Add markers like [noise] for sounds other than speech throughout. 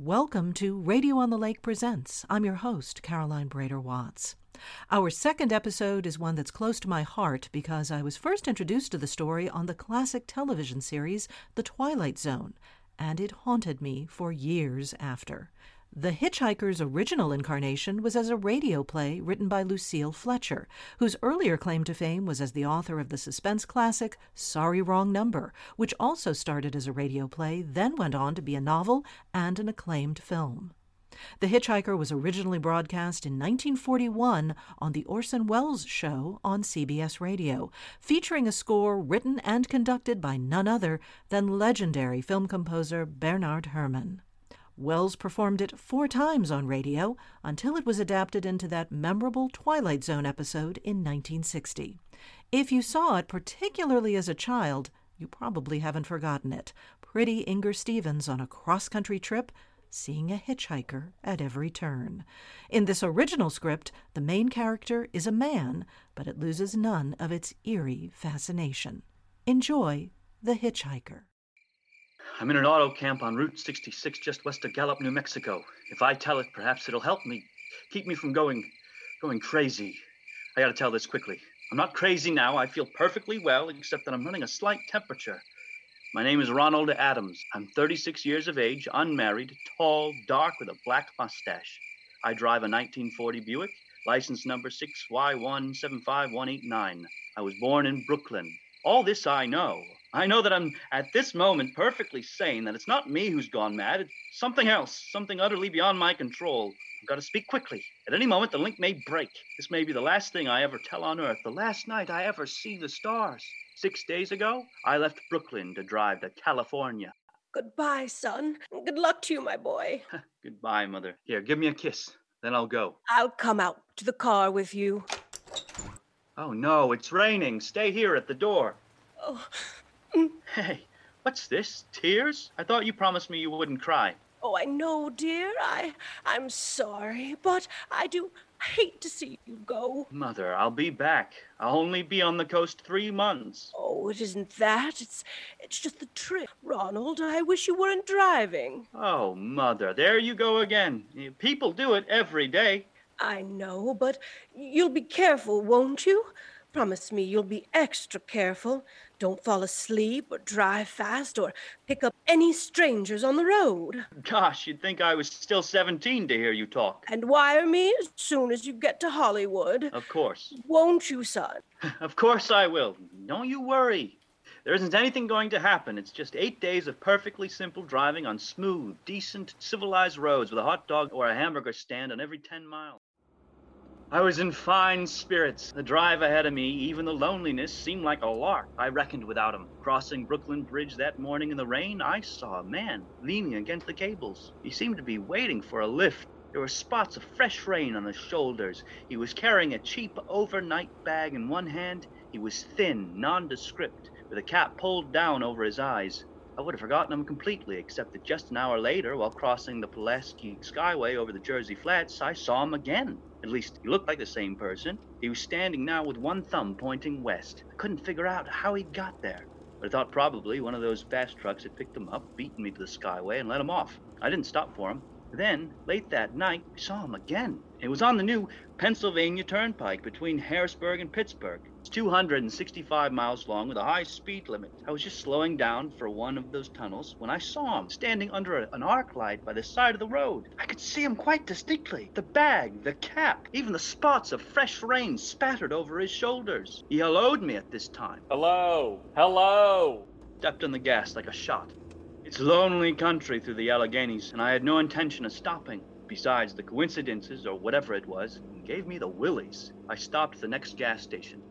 Welcome to Radio on the Lake Presents. I'm your host, Caroline Brader Watts. Our second episode is one that's close to my heart because I was first introduced to the story on the classic television series The Twilight Zone, and it haunted me for years after. The Hitchhiker's original incarnation was as a radio play written by Lucille Fletcher, whose earlier claim to fame was as the author of the suspense classic Sorry Wrong Number, which also started as a radio play, then went on to be a novel and an acclaimed film. The Hitchhiker was originally broadcast in 1941 on the Orson Welles show on CBS Radio, featuring a score written and conducted by none other than legendary film composer Bernard Herrmann. Welles performed it four times on radio until it was adapted into that memorable Twilight Zone episode in 1960. If you saw it, particularly as a child, you probably haven't forgotten it. Pretty Inger Stevens on a cross country trip, seeing a hitchhiker at every turn. In this original script, the main character is a man, but it loses none of its eerie fascination. Enjoy The Hitchhiker. I'm in an auto camp on Route 66 just west of Gallup, New Mexico. If I tell it, perhaps it'll help me, keep me from going going crazy. I gotta tell this quickly. I'm not crazy now. I feel perfectly well, except that I'm running a slight temperature. My name is Ronald Adams. I'm 36 years of age, unmarried, tall, dark, with a black mustache. I drive a 1940 Buick, license number 6Y175189. I was born in Brooklyn. All this I know. I know that I'm at this moment perfectly sane, that it's not me who's gone mad, it's something else, something utterly beyond my control. I've got to speak quickly. At any moment, the link may break. This may be the last thing I ever tell on Earth, the last night I ever see the stars. Six days ago, I left Brooklyn to drive to California. Goodbye, son. Good luck to you, my boy. [laughs] Goodbye, Mother. Here, give me a kiss. Then I'll go. I'll come out to the car with you. Oh, no, it's raining. Stay here at the door. Oh, Hey, what's this? Tears? I thought you promised me you wouldn't cry. oh, I know, dear. I, I'm sorry, but I do hate to see you go. Mother, I'll be back. I'll only be on the coast three months. Oh, it isn't that. It's, it's just the trip. Ronald, I wish you weren't driving. Oh, Mother, there you go again. People do it every day. I know, but you'll be careful, won't you? Promise me you'll be extra careful. Don't fall asleep or drive fast or pick up any strangers on the road. Gosh, you'd think I was still 17 to hear you talk. And wire me as soon as you get to Hollywood. Of course. Won't you, son? [laughs] Of course I will. Don't you worry. There isn't anything going to happen. It's just eight days of perfectly simple driving on smooth, decent, civilized roads with a hot dog or a hamburger stand on every 10 miles. I was in fine spirits. The drive ahead of me, even the loneliness, seemed like a lark. I reckoned without him. Crossing Brooklyn Bridge that morning in the rain, I saw a man leaning against the cables. He seemed to be waiting for a lift. There were spots of fresh rain on his shoulders. He was carrying a cheap overnight bag in one hand. He was thin, nondescript, with a cap pulled down over his eyes. I would have forgotten him completely, except that just an hour later, while crossing the Pulaski Skyway over the Jersey Flats, I saw him again. At least, he looked like the same person. He was standing now with one thumb pointing west. I couldn't figure out how he'd got there, but I thought probably one of those fast trucks had picked him up, beaten me to the Skyway, and let him off. I didn't stop for him. Then, late that night, I saw him again. It was on the new Pennsylvania Turnpike between Harrisburg and Pittsburgh. It's 265 miles long with a high speed limit. I was just slowing down for one of those tunnels when I saw him standing under an arc light by the side of the road. I could see him quite distinctly. The bag, the cap, even the spots of fresh rain spattered over his shoulders. He helloed me at this time. Hello. Hello. Stepped on the gas like a shot. It's lonely country through the Alleghenies, and I had no intention of stopping. Besides, the coincidences, or whatever it was, gave me the willies. I stopped at the next gas station.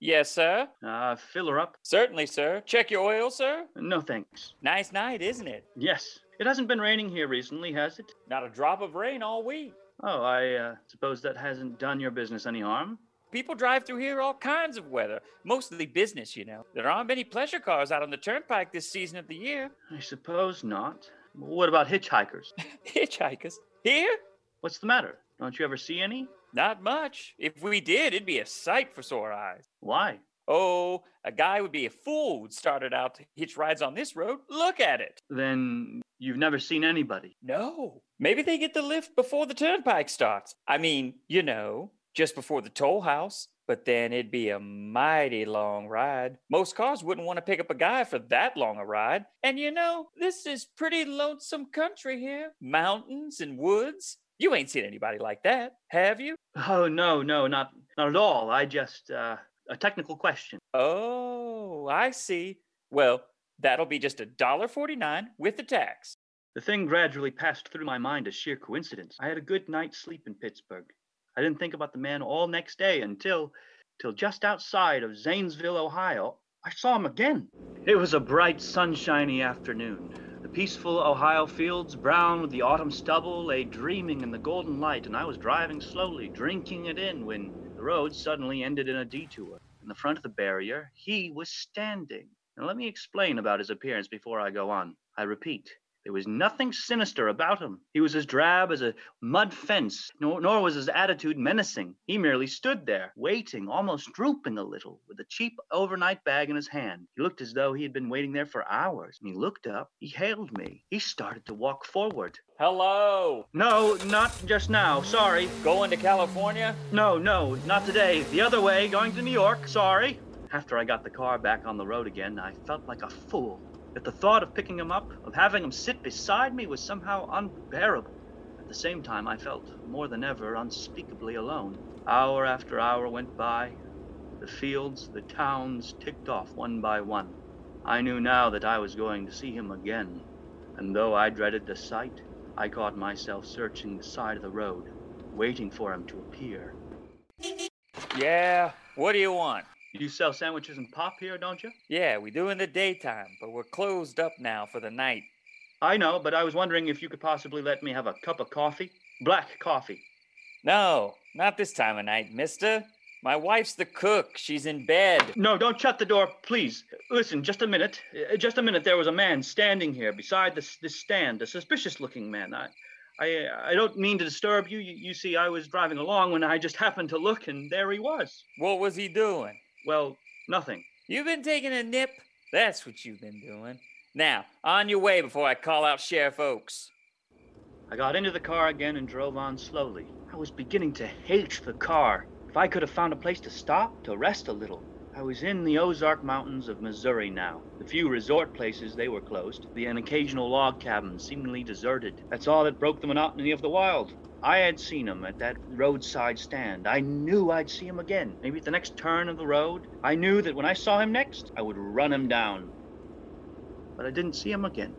Yes, sir. Uh, fill her up? Certainly, sir. Check your oil, sir. No thanks. Nice night, isn't it? Yes. It hasn't been raining here recently, has it? Not a drop of rain all week. Oh, I uh, suppose that hasn't done your business any harm. People drive through here all kinds of weather, mostly business, you know. There aren't many pleasure cars out on the turnpike this season of the year. I suppose not. What about hitchhikers? [laughs] Hitchhikers. Here? What's the matter? Don't you ever see any? Not much. If we did, it'd be a sight for sore eyes. Why? Oh, a guy would be a fool who'd started out to hitch rides on this road. Look at it. Then you've never seen anybody. No. Maybe they get the lift before the turnpike starts. I mean, you know, just before the toll house. But then it'd be a mighty long ride. Most cars wouldn't want to pick up a guy for that long a ride. And you know, this is pretty lonesome country here mountains and woods. You ain't seen anybody like that, have you? Oh no, no, not not at all. I just uh, a technical question. Oh, I see. Well, that'll be just a dollar forty-nine with the tax. The thing gradually passed through my mind as sheer coincidence. I had a good night's sleep in Pittsburgh. I didn't think about the man all next day until till just outside of Zanesville, Ohio, I saw him again. It was a bright, sunshiny afternoon. Peaceful Ohio fields, brown with the autumn stubble, lay dreaming in the golden light, and I was driving slowly, drinking it in, when the road suddenly ended in a detour. In the front of the barrier, he was standing. Now, let me explain about his appearance before I go on. I repeat, there was nothing sinister about him. He was as drab as a mud fence, nor, nor, was his attitude menacing. He merely stood there, waiting, almost drooping a little, with a cheap overnight bag in his hand. He looked as though he had been waiting there for hours. And he looked up, he hailed me. He started to walk forward. Hello. No, not just now. Sorry. Going to California? No, no, not today. The other way, going to New York. Sorry. After I got the car back on the road again, I felt like a fool. Yet the thought of picking him up, of having him sit beside me, was somehow unbearable. At the same time, I felt more than ever unspeakably alone. Hour after hour went by. The fields, the towns ticked off one by one. I knew now that I was going to see him again, and though I dreaded the sight, I caught myself searching the side of the road, waiting for him to appear. Yeah, what do you want? You sell sandwiches and pop here, don't you? Yeah, we do in the daytime, but we're closed up now for the night. I know, but I was wondering if you could possibly let me have a cup of coffee. Black coffee. No, not this time of night, mister. My wife's the cook. She's in bed. No, don't shut the door, please. Listen, just a minute. Uh, Just a minute. There was a man standing here beside this this stand, a suspicious-looking man. I, I, I don't mean to disturb you. you. You see, I was driving along when I just happened to look, and there he was. What was he doing? Well, nothing. You've been taking a nip? That's what you've been doing. Now, on your way before I call out Sheriff Oakes. I got into the car again and drove on slowly. I was beginning to hate the car. If I could have found a place to stop, to rest a little. I was in the Ozark Mountains of Missouri now. The few resort places, they were closed. The an occasional log cabin seemingly deserted. That's all that broke the monotony of the wild. I had seen him at that roadside stand. I knew I'd see him again, maybe at the next turn of the road. I knew that when I saw him next, I would run him down. But I didn't see him again.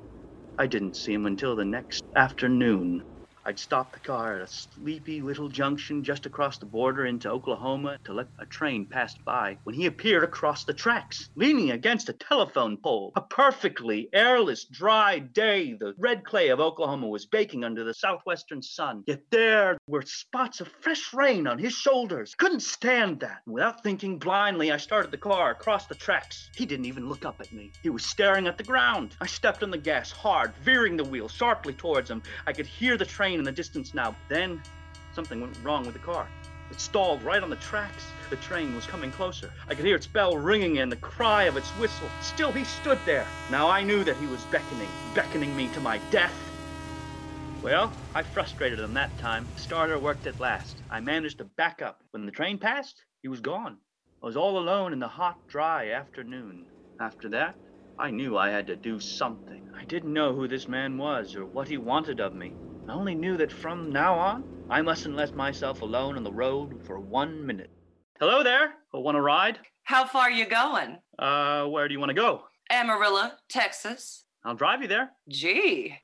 I didn't see him until the next afternoon. I'd stopped the car at a sleepy little junction just across the border into Oklahoma to let a train pass by when he appeared across the tracks, leaning against a telephone pole. A perfectly airless, dry day. The red clay of Oklahoma was baking under the southwestern sun. Yet there were spots of fresh rain on his shoulders. Couldn't stand that. Without thinking blindly, I started the car across the tracks. He didn't even look up at me. He was staring at the ground. I stepped on the gas hard, veering the wheel sharply towards him. I could hear the train in the distance now. Then something went wrong with the car. It stalled right on the tracks. The train was coming closer. I could hear its bell ringing and the cry of its whistle. Still, he stood there. Now I knew that he was beckoning, beckoning me to my death. Well, I frustrated him that time. The starter worked at last. I managed to back up. When the train passed, he was gone. I was all alone in the hot, dry afternoon. After that, I knew I had to do something. I didn't know who this man was or what he wanted of me. I only knew that from now on, I mustn't let myself alone on the road for one minute. Hello there. I Want a ride? How far you going? Uh, where do you want to go? Amarillo, Texas. I'll drive you there. Gee.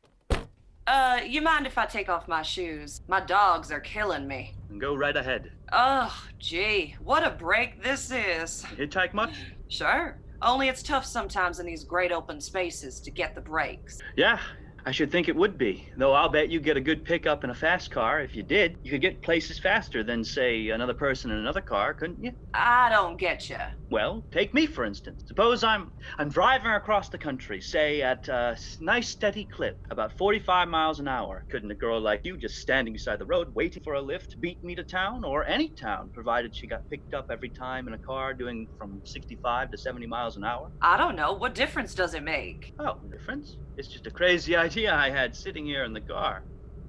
Uh, you mind if I take off my shoes? My dogs are killing me. Go right ahead. Oh, gee, what a break this is. Hitchhike much? Sure. Only it's tough sometimes in these great open spaces to get the breaks. Yeah, I should think it would be. Though I'll bet you get a good pickup in a fast car. If you did, you could get places faster than, say, another person in another car, couldn't you? I don't get you. Well, take me for instance. Suppose I'm I'm driving across the country, say at a nice steady clip, about 45 miles an hour. Couldn't a girl like you just standing beside the road waiting for a lift beat me to town or any town, provided she got picked up every time in a car doing from 65 to 70 miles an hour? I don't know. What difference does it make? Oh, difference. It's just a crazy [laughs] idea I had sitting here in the car.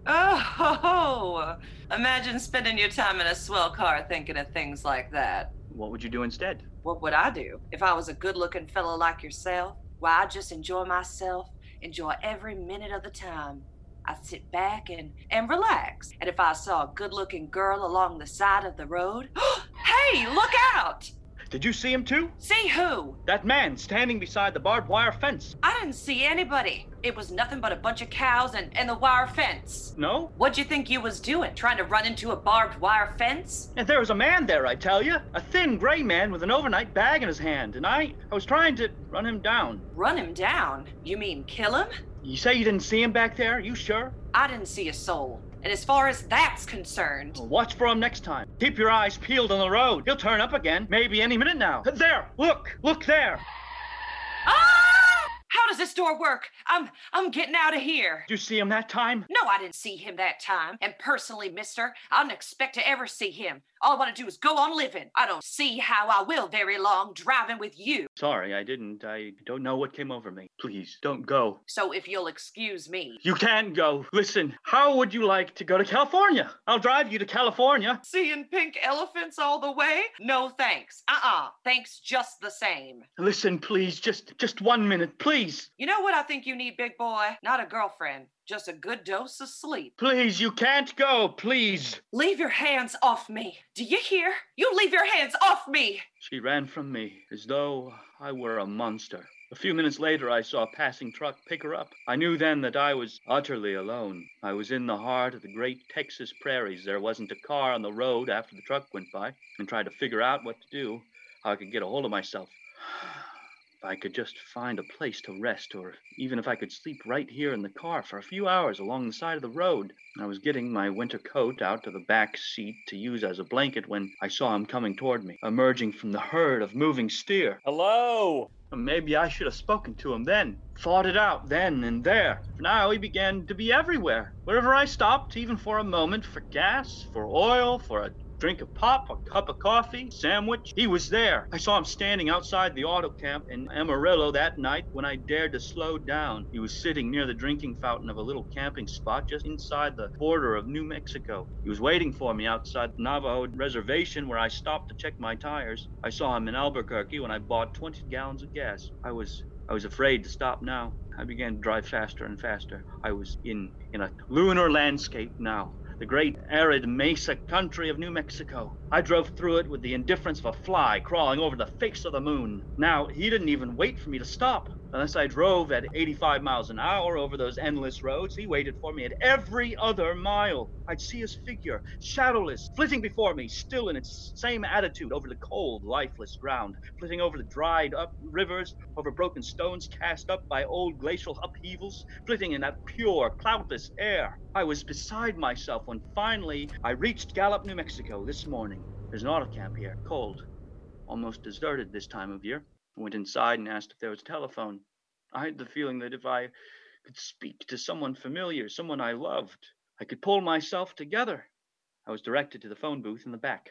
Oh, ho, ho. imagine spending your time in a swell car thinking of things like that. What would you do instead? What would I do if I was a good looking fellow like yourself? Why, I'd just enjoy myself, enjoy every minute of the time. I'd sit back and, and relax. And if I saw a good looking girl along the side of the road, [gasps] hey, look out! Did you see him too? See who? That man standing beside the barbed wire fence. I didn't see anybody. It was nothing but a bunch of cows and, and the wire fence. No? What'd you think you was doing? Trying to run into a barbed wire fence? And there was a man there, I tell you. A thin gray man with an overnight bag in his hand. And I, I was trying to run him down. Run him down? You mean kill him? You say you didn't see him back there? You sure? I didn't see a soul. And as far as that's concerned, Well, watch for him next time. Keep your eyes peeled on the road. He'll turn up again, maybe any minute now. There! Look! Look there! Ah! How does this door work? I'm I'm getting out of here. Did you see him that time? No, I didn't see him that time. And personally, mister, I don't expect to ever see him. All I want to do is go on living. I don't see how I will very long driving with you. Sorry, I didn't. I don't know what came over me. Please, don't go. So if you'll excuse me. You can go. Listen, how would you like to go to California? I'll drive you to California. Seeing pink elephants all the way? No thanks. Uh-uh. Thanks just the same. Listen, please, just just one minute, please. You know what I think you need, big boy? Not a girlfriend. Just a good dose of sleep. Please, you can't go, please. Leave your hands off me. Do you hear? You leave your hands off me. She ran from me as though I were a monster. A few minutes later, I saw a passing truck pick her up. I knew then that I was utterly alone. I was in the heart of the great Texas prairies. There wasn't a car on the road after the truck went by, and tried to figure out what to do, how I could get a hold of myself. If I could just find a place to rest, or even if I could sleep right here in the car for a few hours along the side of the road. I was getting my winter coat out to the back seat to use as a blanket when I saw him coming toward me, emerging from the herd of moving steer. Hello. Maybe I should have spoken to him then, thought it out then and there. For now he began to be everywhere. Wherever I stopped, even for a moment, for gas, for oil, for a drink of pop, a cup of coffee, sandwich, he was there. I saw him standing outside the auto camp in Amarillo that night when I dared to slow down. He was sitting near the drinking fountain of a little camping spot just inside the border of New Mexico. He was waiting for me outside the Navajo reservation where I stopped to check my tires. I saw him in Albuquerque when I bought 20 gallons of gas. I was I was afraid to stop now. I began to drive faster and faster. I was in in a lunar landscape now the great arid mesa country of New Mexico. I drove through it with the indifference of a fly crawling over the face of the moon. Now, he didn't even wait for me to stop. Unless I drove at 85 miles an hour over those endless roads, he waited for me at every other mile. I'd see his figure, shadowless, flitting before me, still in its same attitude over the cold, lifeless ground, flitting over the dried up rivers, over broken stones cast up by old glacial upheavals, flitting in that pure, cloudless air. I was beside myself when finally I reached Gallup, New Mexico this morning. There's an auto camp here, cold, almost deserted this time of year. I went inside and asked if there was a telephone. I had the feeling that if I could speak to someone familiar, someone I loved, I could pull myself together. I was directed to the phone booth in the back.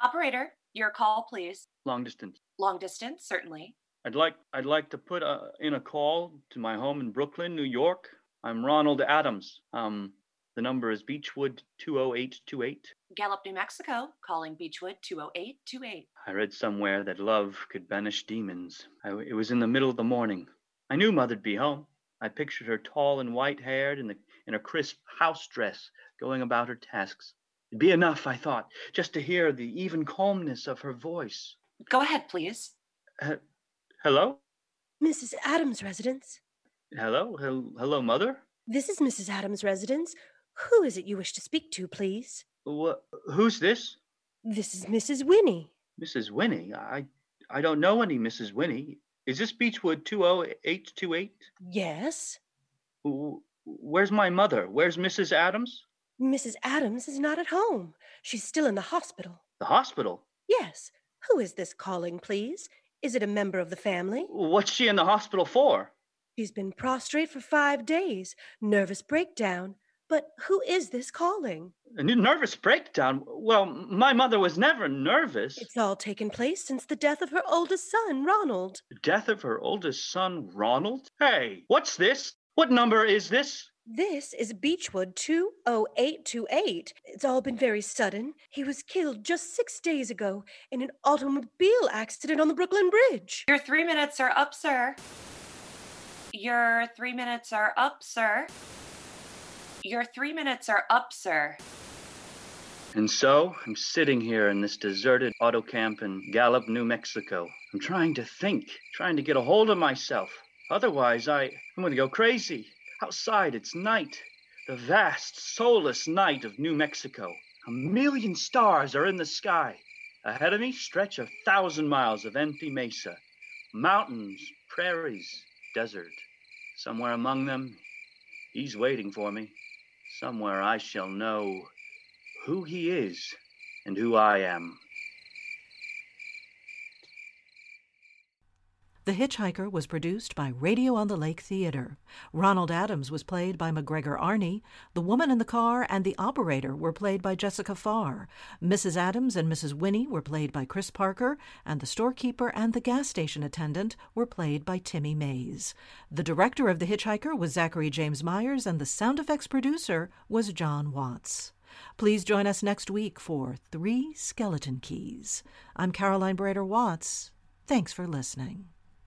Operator, your call, please. Long distance. Long distance, certainly. I'd like I'd like to put a, in a call to my home in Brooklyn, New York. I'm Ronald Adams. Um, the number is Beechwood 20828. Gallup, New Mexico, calling Beechwood 20828. I read somewhere that love could banish demons. I, it was in the middle of the morning. I knew Mother'd be home. I pictured her tall and white haired in, the, in a crisp house dress, going about her tasks. It'd be enough, I thought, just to hear the even calmness of her voice. Go ahead, please. Uh, hello? Mrs. Adams' residence. Hello? Hel- hello, Mother? This is Mrs. Adams' residence. Who is it you wish to speak to, please? Wha who's this? This is Mrs. Winnie. Mrs. Winnie? I, I don't know any Mrs. Winnie. Is this Beechwood 20828? Yes. Wh- Where's my mother? Where's Mrs. Adams? Mrs. Adams is not at home. She's still in the hospital. The hospital? Yes. Who is this calling, please? Is it a member of the family? What's she in the hospital for? She's been prostrate for five days, nervous breakdown. But who is this calling? A new nervous breakdown? Well, my mother was never nervous. It's all taken place since the death of her oldest son, Ronald. The death of her oldest son, Ronald? Hey, what's this? What number is this? This is Beechwood 20828. It's all been very sudden. He was killed just six days ago in an automobile accident on the Brooklyn Bridge. Your three minutes are up, sir. Your three minutes are up, sir. Your three minutes are up, sir. And so I'm sitting here in this deserted auto camp in Gallup, New Mexico. I'm trying to think, trying to get a hold of myself. Otherwise, I, I'm going to go crazy. Outside, it's night, the vast, soulless night of New Mexico. A million stars are in the sky. Ahead of me, stretch a thousand miles of empty mesa, mountains, prairies, desert. Somewhere among them, he's waiting for me. Somewhere I shall know who he is and who I am. The Hitchhiker was produced by Radio on the Lake Theater. Ronald Adams was played by McGregor Arney. The woman in the car and the operator were played by Jessica Farr. Mrs. Adams and Mrs. Winnie were played by Chris Parker, and the storekeeper and the gas station attendant were played by Timmy Mays. The director of The Hitchhiker was Zachary James Myers, and the sound effects producer was John Watts. Please join us next week for Three Skeleton Keys. I'm Caroline Brader Watts. Thanks for listening.